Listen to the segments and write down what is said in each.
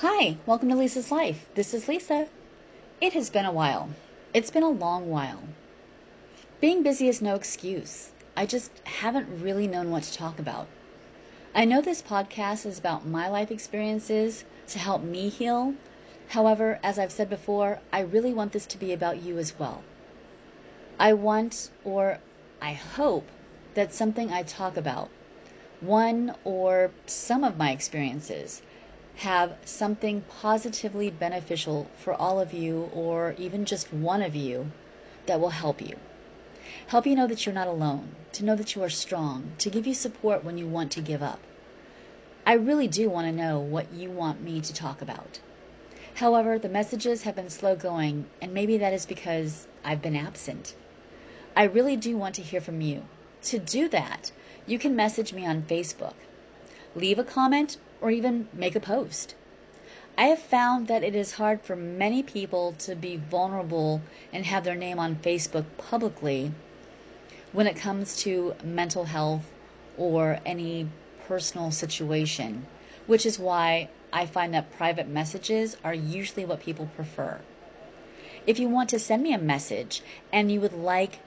Hi, welcome to Lisa's Life. This is Lisa. It has been a while. It's been a long while. Being busy is no excuse. I just haven't really known what to talk about. I know this podcast is about my life experiences to help me heal. However, as I've said before, I really want this to be about you as well. I want, or I hope, that something I talk about, one or some of my experiences, have something positively beneficial for all of you, or even just one of you, that will help you. Help you know that you're not alone, to know that you are strong, to give you support when you want to give up. I really do want to know what you want me to talk about. However, the messages have been slow going, and maybe that is because I've been absent. I really do want to hear from you. To do that, you can message me on Facebook. Leave a comment or even make a post. I have found that it is hard for many people to be vulnerable and have their name on Facebook publicly when it comes to mental health or any personal situation, which is why I find that private messages are usually what people prefer. If you want to send me a message and you would like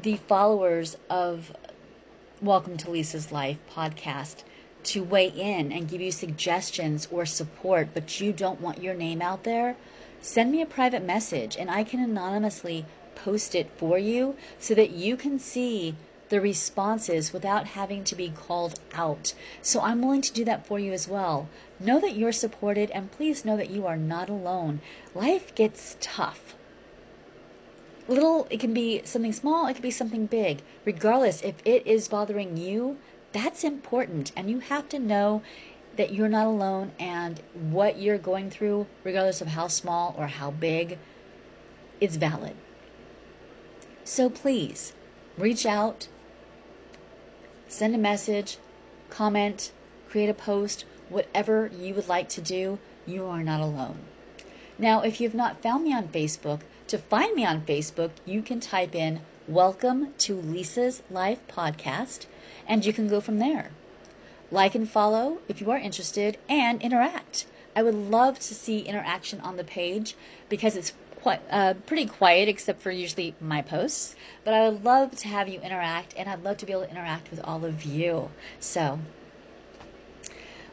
the followers of Welcome to Lisa's Life podcast to weigh in and give you suggestions or support, but you don't want your name out there, send me a private message and I can anonymously post it for you so that you can see the responses without having to be called out. So I'm willing to do that for you as well. Know that you're supported and please know that you are not alone. Life gets tough. Little, it can be something small, it can be something big. Regardless, if it is bothering you, that's important. And you have to know that you're not alone and what you're going through, regardless of how small or how big, is valid. So please reach out, send a message, comment, create a post, whatever you would like to do, you are not alone. Now, if you've not found me on Facebook, to find me on Facebook, you can type in Welcome to Lisa's Life Podcast and you can go from there. Like and follow if you are interested and interact. I would love to see interaction on the page because it's quite uh, pretty quiet except for usually my posts. But I would love to have you interact and I'd love to be able to interact with all of you. So,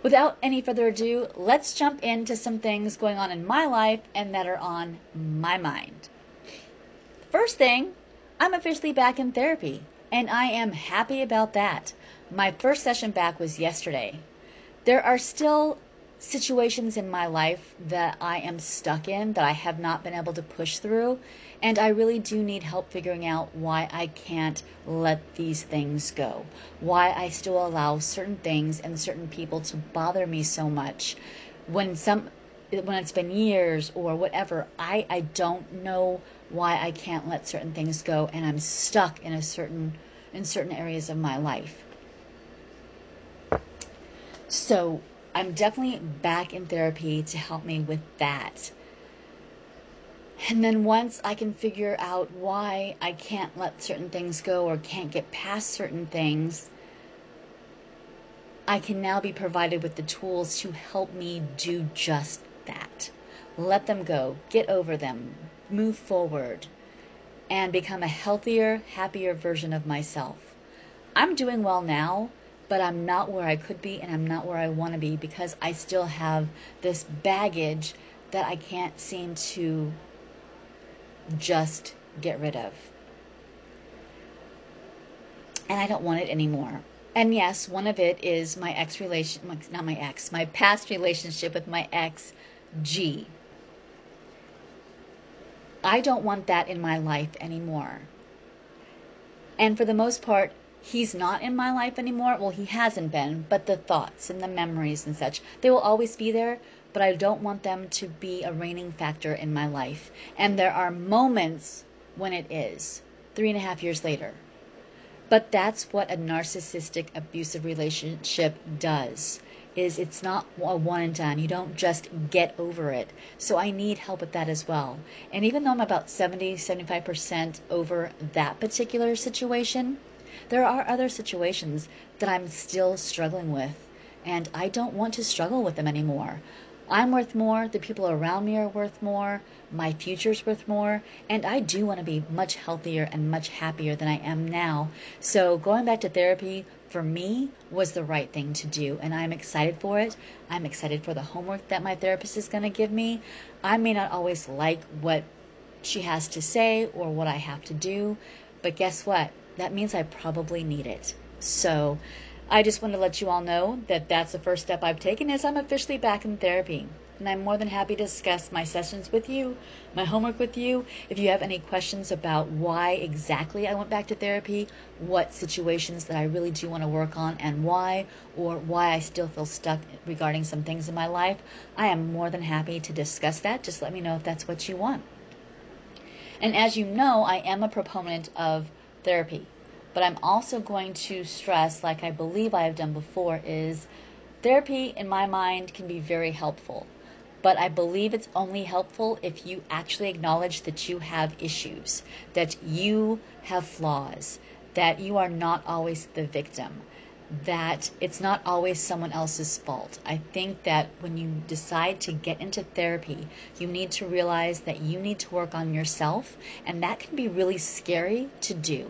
without any further ado, let's jump into some things going on in my life and that are on my mind. First thing, I'm officially back in therapy and I am happy about that. My first session back was yesterday. There are still situations in my life that I am stuck in that I have not been able to push through, and I really do need help figuring out why I can't let these things go. Why I still allow certain things and certain people to bother me so much when some when it's been years or whatever, I, I don't know why I can't let certain things go and I'm stuck in a certain in certain areas of my life. So I'm definitely back in therapy to help me with that. And then once I can figure out why I can't let certain things go or can't get past certain things, I can now be provided with the tools to help me do just that. Let them go, get over them, move forward, and become a healthier, happier version of myself. I'm doing well now, but I'm not where I could be and I'm not where I want to be because I still have this baggage that I can't seem to just get rid of. And I don't want it anymore. And yes, one of it is my ex relation, not my ex, my past relationship with my ex G. I don't want that in my life anymore. And for the most part, he's not in my life anymore. Well, he hasn't been, but the thoughts and the memories and such, they will always be there, but I don't want them to be a reigning factor in my life. And there are moments when it is, three and a half years later. But that's what a narcissistic abusive relationship does is it's not a one and done. You don't just get over it. So I need help with that as well. And even though I'm about 70, 75% over that particular situation, there are other situations that I'm still struggling with. and I don't want to struggle with them anymore. I'm worth more, the people around me are worth more, my future's worth more, and I do want to be much healthier and much happier than I am now. So, going back to therapy for me was the right thing to do, and I'm excited for it. I'm excited for the homework that my therapist is going to give me. I may not always like what she has to say or what I have to do, but guess what? That means I probably need it. So, I just want to let you all know that that's the first step I've taken is I'm officially back in therapy. And I'm more than happy to discuss my sessions with you, my homework with you. If you have any questions about why exactly I went back to therapy, what situations that I really do want to work on and why, or why I still feel stuck regarding some things in my life, I am more than happy to discuss that. Just let me know if that's what you want. And as you know, I am a proponent of therapy. But I'm also going to stress, like I believe I have done before, is therapy in my mind can be very helpful. But I believe it's only helpful if you actually acknowledge that you have issues, that you have flaws, that you are not always the victim, that it's not always someone else's fault. I think that when you decide to get into therapy, you need to realize that you need to work on yourself, and that can be really scary to do.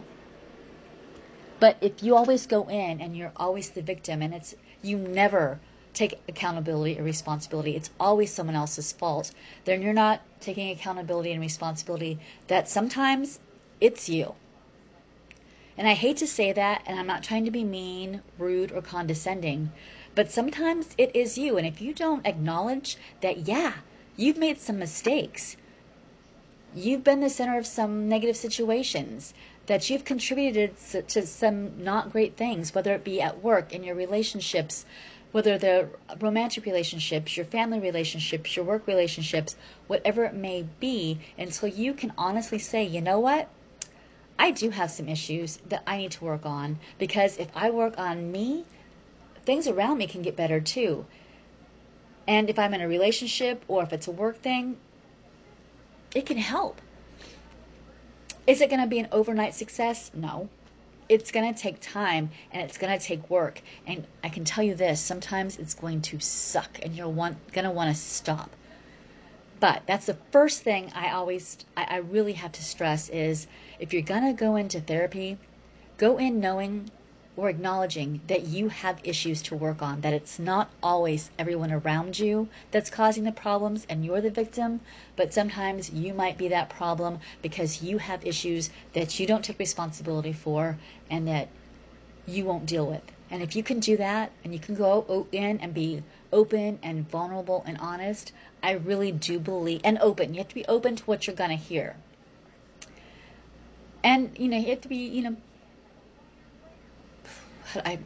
But if you always go in and you're always the victim and it's you never take accountability or responsibility, it's always someone else's fault, then you're not taking accountability and responsibility that sometimes it's you. And I hate to say that, and I'm not trying to be mean, rude, or condescending, but sometimes it is you. And if you don't acknowledge that, yeah, you've made some mistakes, you've been the center of some negative situations, that you've contributed to some not great things, whether it be at work, in your relationships, whether they're romantic relationships, your family relationships, your work relationships, whatever it may be, until you can honestly say, you know what? I do have some issues that I need to work on because if I work on me, things around me can get better too. And if I'm in a relationship or if it's a work thing, it can help. Is it going to be an overnight success? No. It's going to take time and it's going to take work. And I can tell you this sometimes it's going to suck and you're want, going to want to stop. But that's the first thing I always, I, I really have to stress is if you're going to go into therapy, go in knowing or acknowledging that you have issues to work on, that it's not always everyone around you that's causing the problems and you're the victim, but sometimes you might be that problem because you have issues that you don't take responsibility for and that you won't deal with. And if you can do that and you can go in and be open and vulnerable and honest, I really do believe, and open, you have to be open to what you're going to hear. And, you know, you have to be, you know, I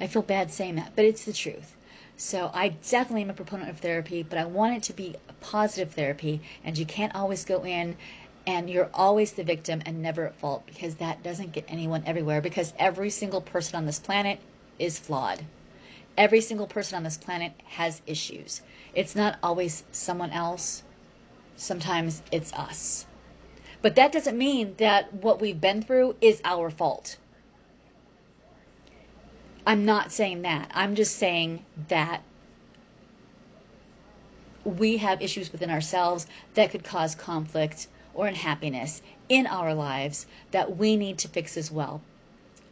I feel bad saying that, but it's the truth. So I definitely am a proponent of therapy, but I want it to be a positive therapy, and you can't always go in and you're always the victim and never at fault because that doesn't get anyone everywhere because every single person on this planet is flawed. Every single person on this planet has issues. It's not always someone else. Sometimes it's us. But that doesn't mean that what we've been through is our fault. I'm not saying that. I'm just saying that we have issues within ourselves that could cause conflict or unhappiness in our lives that we need to fix as well.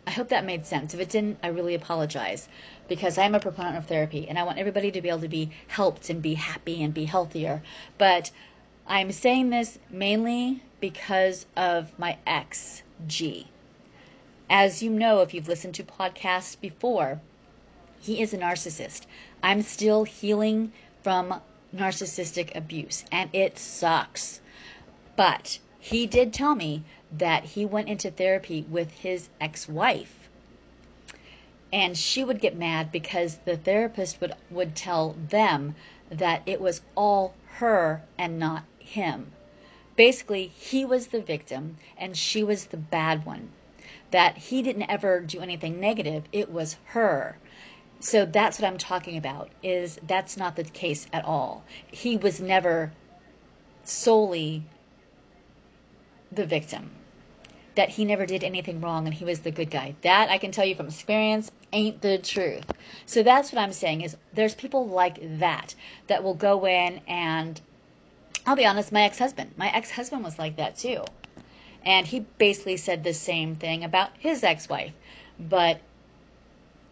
I hope that made sense. If it didn't, I really apologize because I'm a proponent of therapy and I want everybody to be able to be helped and be happy and be healthier. But I'm saying this mainly because of my ex, G. As you know, if you've listened to podcasts before, he is a narcissist. I'm still healing from narcissistic abuse, and it sucks. But he did tell me that he went into therapy with his ex wife. And she would get mad because the therapist would, would tell them that it was all her and not him. Basically, he was the victim and she was the bad one that he didn't ever do anything negative, it was her. So that's what I'm talking about is that's not the case at all. He was never solely the victim. that he never did anything wrong and he was the good guy. That I can tell you from experience ain't the truth. So that's what I'm saying is there's people like that that will go in and I'll be honest, my ex-husband. My ex-husband was like that too. And he basically said the same thing about his ex-wife. But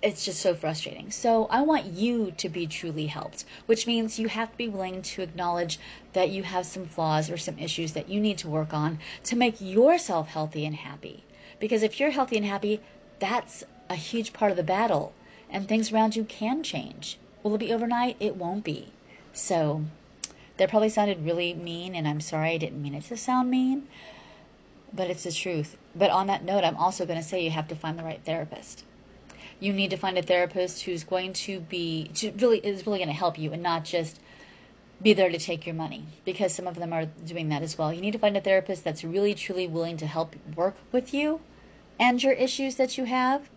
it's just so frustrating. So I want you to be truly helped, which means you have to be willing to acknowledge that you have some flaws or some issues that you need to work on to make yourself healthy and happy. Because if you're healthy and happy, that's a huge part of the battle, and things around you can change. Will it be overnight? It won't be. So that probably sounded really mean, and I'm sorry I didn't mean it to sound mean, but it's the truth. But on that note, I'm also going to say you have to find the right therapist you need to find a therapist who's going to be to really is really going to help you and not just be there to take your money because some of them are doing that as well. You need to find a therapist that's really truly willing to help work with you and your issues that you have.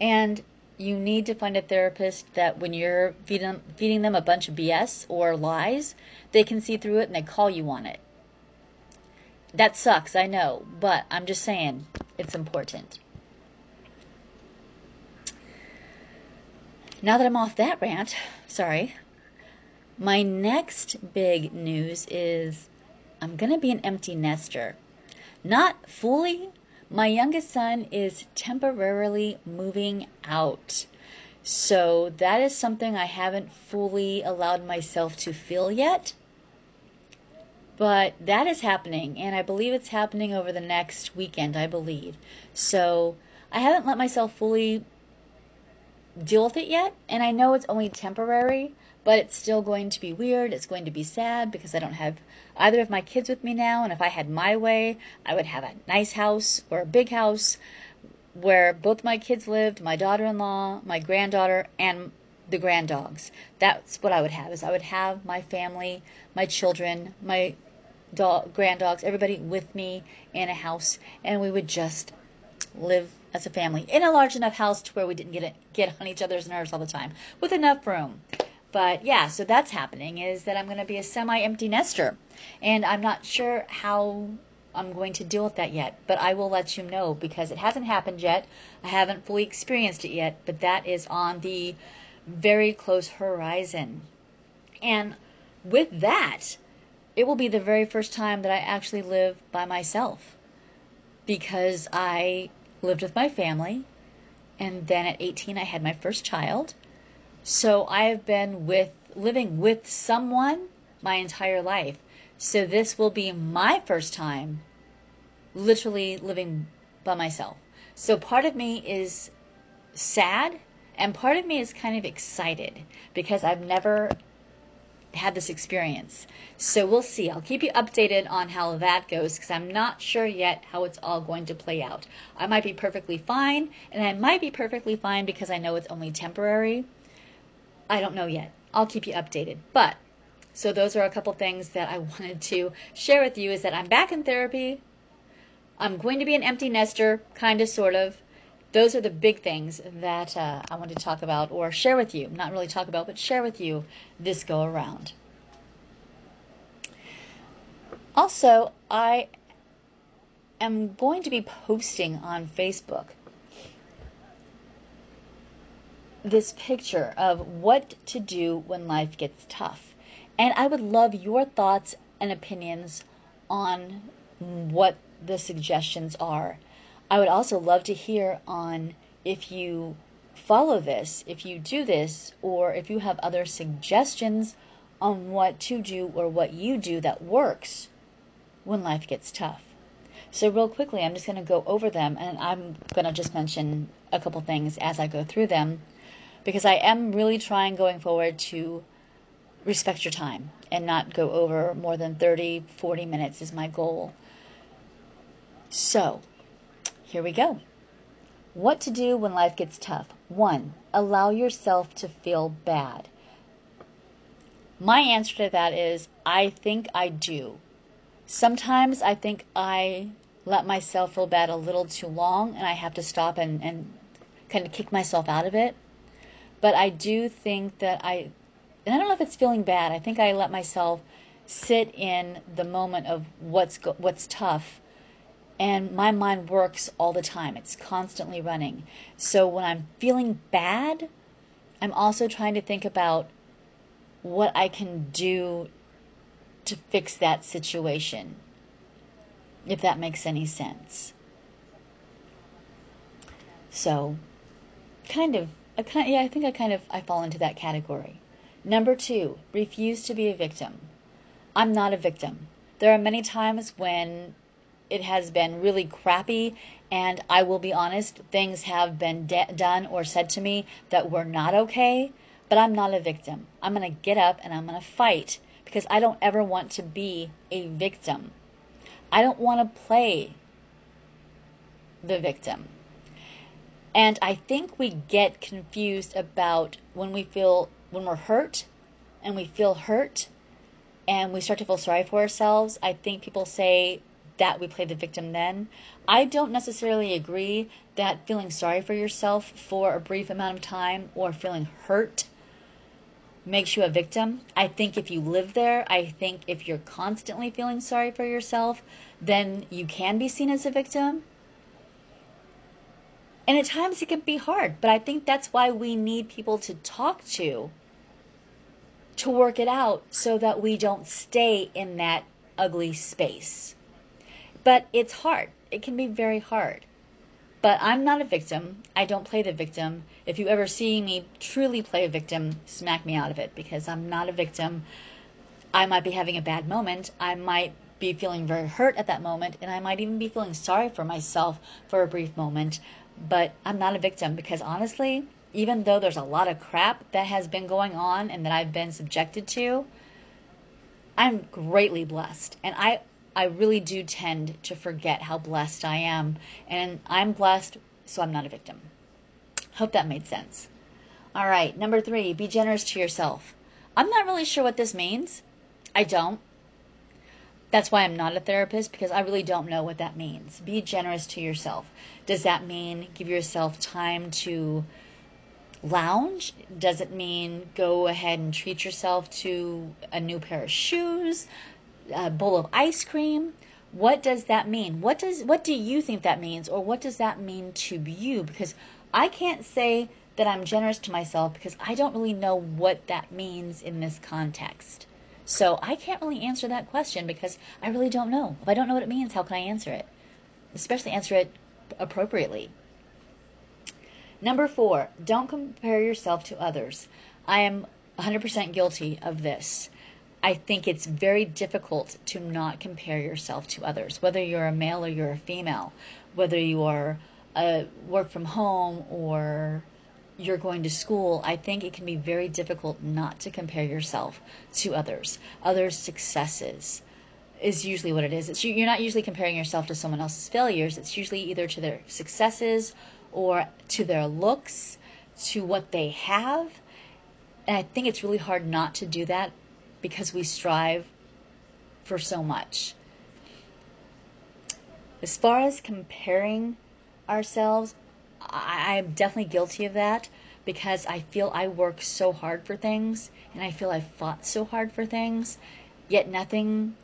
And you need to find a therapist that when you're feeding, feeding them a bunch of BS or lies, they can see through it and they call you on it. That sucks, I know, but I'm just saying it's important. Now that I'm off that rant, sorry, my next big news is I'm going to be an empty nester. Not fully. My youngest son is temporarily moving out. So that is something I haven't fully allowed myself to feel yet. But that is happening, and I believe it's happening over the next weekend, I believe. So I haven't let myself fully deal with it yet. And I know it's only temporary, but it's still going to be weird. It's going to be sad because I don't have either of my kids with me now. And if I had my way, I would have a nice house or a big house where both my kids lived, my daughter-in-law, my granddaughter, and the grand dogs. That's what I would have. Is I would have my family, my children, my dog, grand dogs, everybody with me in a house, and we would just live as a family in a large enough house to where we didn't get it, get on each other's nerves all the time with enough room. But yeah, so that's happening is that I'm going to be a semi-empty nester, and I'm not sure how I'm going to deal with that yet, but I will let you know because it hasn't happened yet. I haven't fully experienced it yet, but that is on the very close horizon. And with that, it will be the very first time that I actually live by myself because I lived with my family, and then at 18 I had my first child. So I have been with living with someone my entire life. So this will be my first time literally living by myself. So part of me is sad and part of me is kind of excited because I've never had this experience. So we'll see. I'll keep you updated on how that goes because I'm not sure yet how it's all going to play out. I might be perfectly fine, and I might be perfectly fine because I know it's only temporary. I don't know yet. I'll keep you updated. But so those are a couple things that I wanted to share with you is that I'm back in therapy. I'm going to be an empty nester, kind of, sort of those are the big things that uh, I wanted to talk about or share with you. Not really talk about, but share with you this go around. Also, I am going to be posting on Facebook this picture of what to do when life gets tough. And I would love your thoughts and opinions on what the suggestions are I would also love to hear on if you follow this, if you do this, or if you have other suggestions on what to do or what you do that works when life gets tough. So, real quickly, I'm just going to go over them and I'm going to just mention a couple things as I go through them because I am really trying going forward to respect your time and not go over more than 30, 40 minutes is my goal. So, here we go. What to do when life gets tough. One, allow yourself to feel bad. My answer to that is I think I do. Sometimes I think I let myself feel bad a little too long and I have to stop and, and kind of kick myself out of it. But I do think that I, and I don't know if it's feeling bad, I think I let myself sit in the moment of what's, what's tough And my mind works all the time, it's constantly running. So when I'm feeling bad, I'm also trying to think about what I can do to fix that situation, if that makes any sense. So, kind of, I kind, yeah, I think I kind of I fall into that category. Number two, refuse to be a victim. I'm not a victim. There are many times when it has been really crappy, and I will be honest, things have been de- done or said to me that were not okay, but I'm not a victim. I'm going to get up and I'm going to fight because I don't ever want to be a victim. I don't want to play the victim. And I think we get confused about when we feel, when we're hurt and we feel hurt and we start to feel sorry for ourselves. I think people say that we play the victim then. I don't necessarily agree that feeling sorry for yourself for a brief amount of time or feeling hurt makes you a victim. I think if you live there, I think if you're constantly feeling sorry for yourself, then you can be seen as a victim. And at times it can be hard, but I think that's why we need people to talk to to work it out so that we don't stay in that ugly space. But it's hard. It can be very hard. But I'm not a victim. I don't play the victim. If you ever see me truly play a victim, smack me out of it because I'm not a victim. I might be having a bad moment. I might be feeling very hurt at that moment, and I might even be feeling sorry for myself for a brief moment. But I'm not a victim because honestly, even though there's a lot of crap that has been going on and that I've been subjected to, I'm greatly blessed. And I I really do tend to forget how blessed I am. And I'm blessed, so I'm not a victim. Hope that made sense. All right, number three, be generous to yourself. I'm not really sure what this means. I don't. That's why I'm not a therapist because I really don't know what that means. Be generous to yourself. Does that mean give yourself time to lounge? Does it mean go ahead and treat yourself to a new pair of shoes? A bowl of ice cream. What does that mean? What does what do you think that means or what does that mean to you? Because I can't say that I'm generous to myself because I don't really know what that means in this context. So I can't really answer that question because I really don't know. If I don't know what it means, how can I answer it? Especially answer it appropriately. Number four, don't compare yourself to others. I am 100% guilty of this. I think it's very difficult to not compare yourself to others, whether you're a male or you're a female, whether you are a work from home or you're going to school, I think it can be very difficult not to compare yourself to others, others' successes is usually what it is. It's you're not usually comparing yourself to someone else's failures. It's usually either to their successes or to their looks, to what they have. And I think it's really hard not to do that because we strive for so much. As far as comparing ourselves, I, am definitely guilty of that because I feel I work so hard for things and I feel I've fought so hard for things, yet nothing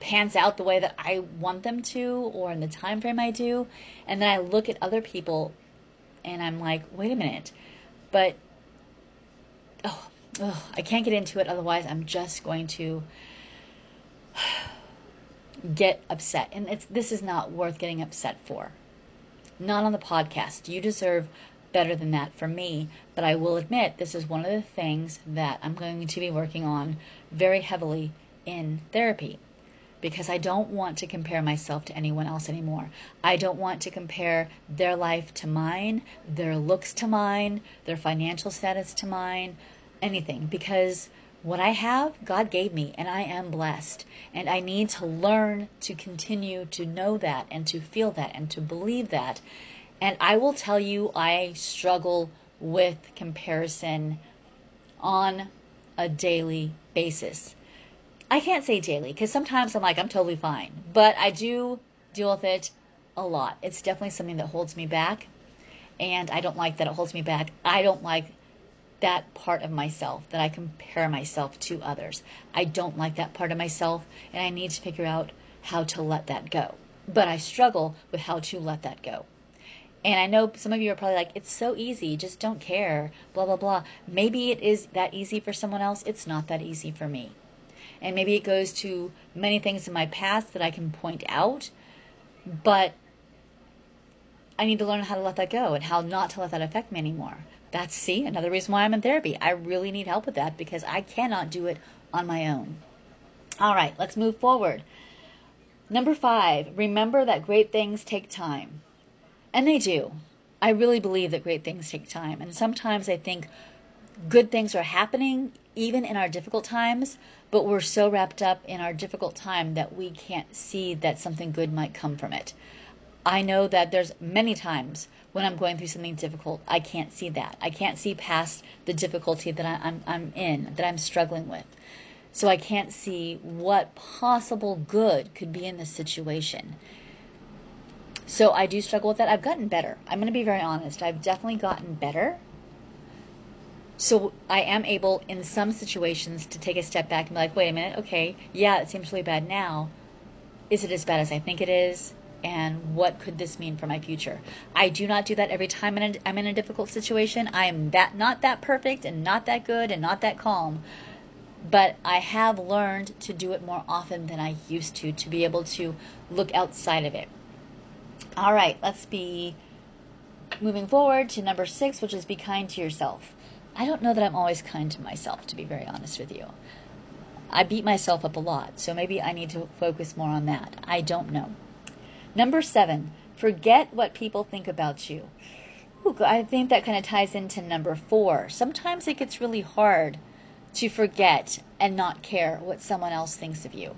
pans out the way that I want them to or in the time frame I do. And then I look at other people and I'm like, wait a minute, but oh, ugh, I can't get into it, otherwise, I'm just going to get upset. And it's, this is not worth getting upset for. Not on the podcast. You deserve better than that from me. But I will admit, this is one of the things that I'm going to be working on very heavily in therapy because I don't want to compare myself to anyone else anymore. I don't want to compare their life to mine, their looks to mine, their financial status to mine, anything because what I have, God gave me, and I am blessed. And I need to learn to continue to know that and to feel that and to believe that. And I will tell you, I struggle with comparison on a daily basis. I can't say daily because sometimes I'm like, I'm totally fine. But I do deal with it a lot. It's definitely something that holds me back. And I don't like that it holds me back. I don't like that part of myself that I compare myself to others. I don't like that part of myself, and I need to figure out how to let that go. but I struggle with how to let that go. And I know some of you are probably like, it's so easy, just don't care, blah, blah, blah. Maybe it is that easy for someone else. It's not that easy for me. And maybe it goes to many things in my past that I can point out, but I need to learn how to let that go and how not to let that affect me anymore. That's, see, another reason why I'm in therapy. I really need help with that because I cannot do it on my own. All right, let's move forward. Number five, remember that great things take time. And they do. I really believe that great things take time. And sometimes I think good things are happening even in our difficult times, but we're so wrapped up in our difficult time that we can't see that something good might come from it. I know that there's many times when I'm going through something difficult, I can't see that. I can't see past the difficulty that I, am I'm in, that I'm struggling with. So I can't see what possible good could be in this situation. So I do struggle with that. I've gotten better. I'm going to be very honest. I've definitely gotten better. So I am able in some situations to take a step back and be like, wait a minute, okay, yeah, it seems really bad now. Is it as bad as I think it is? And what could this mean for my future? I do not do that every time I'm in a difficult situation. I am that not that perfect and not that good and not that calm but I have learned to do it more often than I used to, to be able to look outside of it. All right, let's be moving forward to number six, which is be kind to yourself. I don't know that I'm always kind to myself, to be very honest with you. I beat myself up a lot, so maybe I need to focus more on that. I don't know. Number seven, forget what people think about you. Ooh, I think that kind of ties into number four. Sometimes it gets really hard to forget and not care what someone else thinks of you.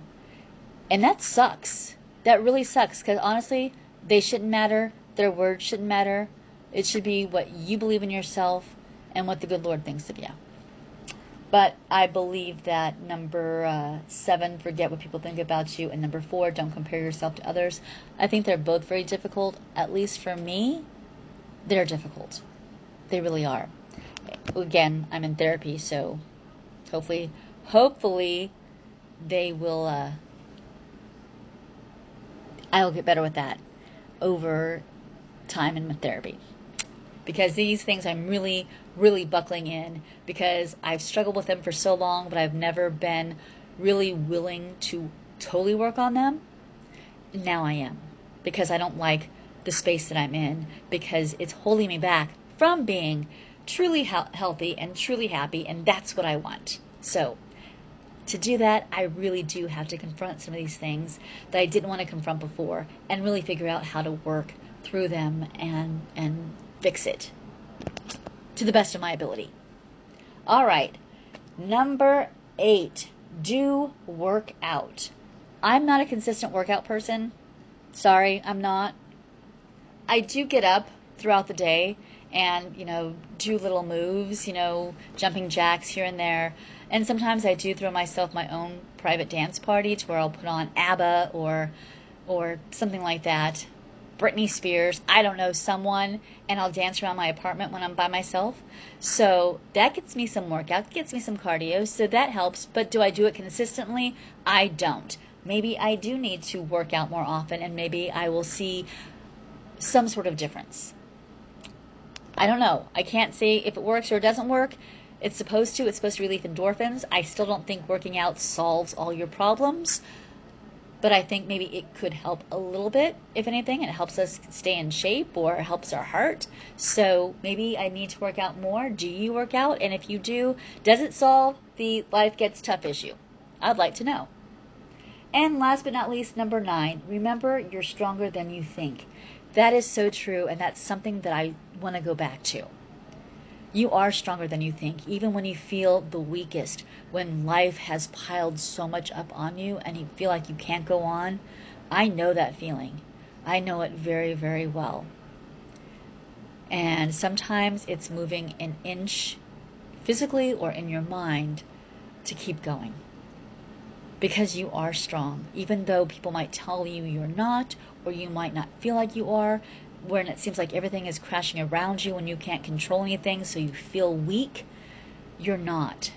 And that sucks. That really sucks because honestly, they shouldn't matter. Their words shouldn't matter. It should be what you believe in yourself and what the good Lord thinks of you. But I believe that number uh, seven, forget what people think about you, and number four, don't compare yourself to others. I think they're both very difficult. At least for me, they're difficult. They really are. Again, I'm in therapy, so hopefully, hopefully, they will. Uh, I will get better with that over time in my therapy because these things I'm really, really buckling in because I've struggled with them for so long, but I've never been really willing to totally work on them. Now I am because I don't like the space that I'm in because it's holding me back from being truly he- healthy and truly happy, and that's what I want. So, to do that, I really do have to confront some of these things that I didn't want to confront before and really figure out how to work through them and and fix it to the best of my ability. All right. Number 8, do work out. I'm not a consistent workout person. Sorry, I'm not. I do get up throughout the day and, you know, do little moves, you know, jumping jacks here and there. And sometimes I do throw myself my own private dance party to where I'll put on ABBA or or something like that. Britney Spears, I don't know, someone, and I'll dance around my apartment when I'm by myself. So that gets me some workout, gets me some cardio, so that helps. But do I do it consistently? I don't. Maybe I do need to work out more often, and maybe I will see some sort of difference. I don't know. I can't say if it works or it doesn't work. It's supposed to. It's supposed to relieve endorphins. I still don't think working out solves all your problems, but I think maybe it could help a little bit, if anything. It helps us stay in shape or helps our heart. So maybe I need to work out more. Do you work out? And if you do, does it solve the life gets tough issue? I'd like to know. And last but not least, number nine, remember you're stronger than you think. That is so true, and that's something that I want to go back to. You are stronger than you think, even when you feel the weakest, when life has piled so much up on you and you feel like you can't go on. I know that feeling. I know it very, very well. And sometimes it's moving an inch physically or in your mind to keep going. Because you are strong, even though people might tell you you're not, or you might not feel like you are, when it seems like everything is crashing around you and you can't control anything, so you feel weak, you're not.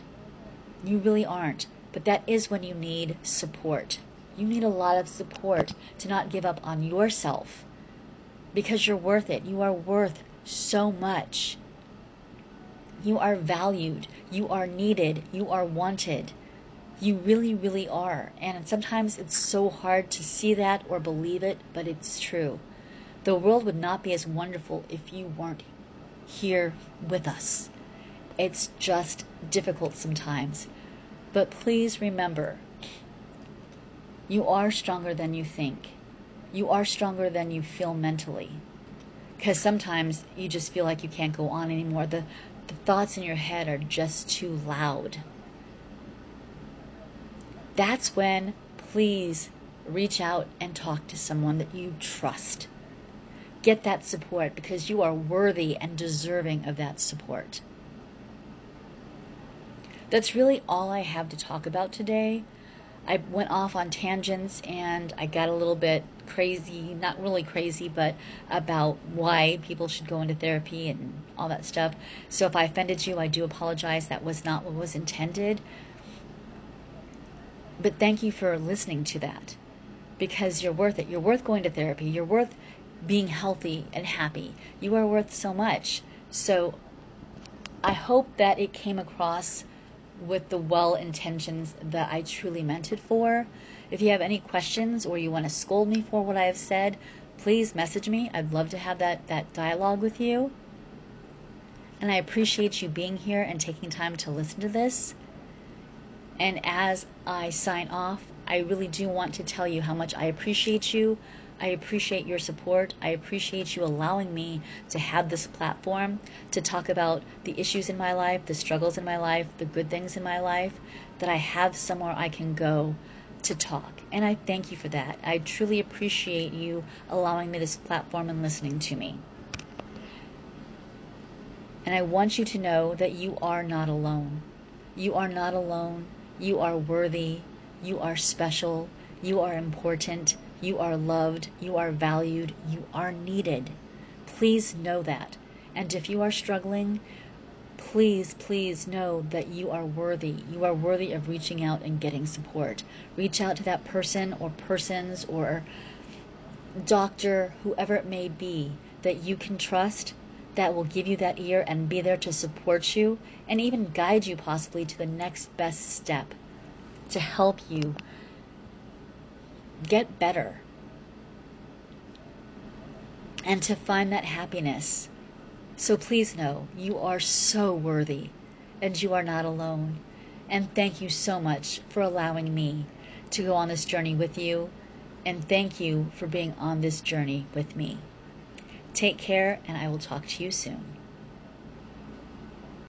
You really aren't. But that is when you need support. You need a lot of support to not give up on yourself because you're worth it. You are worth so much. You are valued. You are needed. You are wanted. You really, really are. And sometimes it's so hard to see that or believe it, but it's true. The world would not be as wonderful if you weren't here with us. It's just difficult sometimes. But please remember, you are stronger than you think. You are stronger than you feel mentally. Because sometimes you just feel like you can't go on anymore. The, the thoughts in your head are just too loud. That's when, please reach out and talk to someone that you trust. Get that support because you are worthy and deserving of that support. That's really all I have to talk about today. I went off on tangents and I got a little bit crazy, not really crazy, but about why people should go into therapy and all that stuff. So if I offended you, I do apologize. That was not what was intended. But thank you for listening to that because you're worth it. You're worth going to therapy. You're worth being healthy and happy. You are worth so much. So I hope that it came across with the well intentions that I truly meant it for. If you have any questions or you want to scold me for what I have said, please message me. I'd love to have that, that dialogue with you. And I appreciate you being here and taking time to listen to this. And as I sign off, I really do want to tell you how much I appreciate you. I appreciate your support. I appreciate you allowing me to have this platform to talk about the issues in my life, the struggles in my life, the good things in my life, that I have somewhere I can go to talk. And I thank you for that. I truly appreciate you allowing me this platform and listening to me. And I want you to know that you are not alone. You are not alone. You are worthy. You are special. You are important. You are loved. You are valued. You are needed. Please know that. And if you are struggling, please, please know that you are worthy. You are worthy of reaching out and getting support. Reach out to that person or persons or doctor, whoever it may be, that you can trust that will give you that ear and be there to support you and even guide you possibly to the next best step to help you get better and to find that happiness. So please know you are so worthy and you are not alone. And thank you so much for allowing me to go on this journey with you. And thank you for being on this journey with me. Take care, and I will talk to you soon.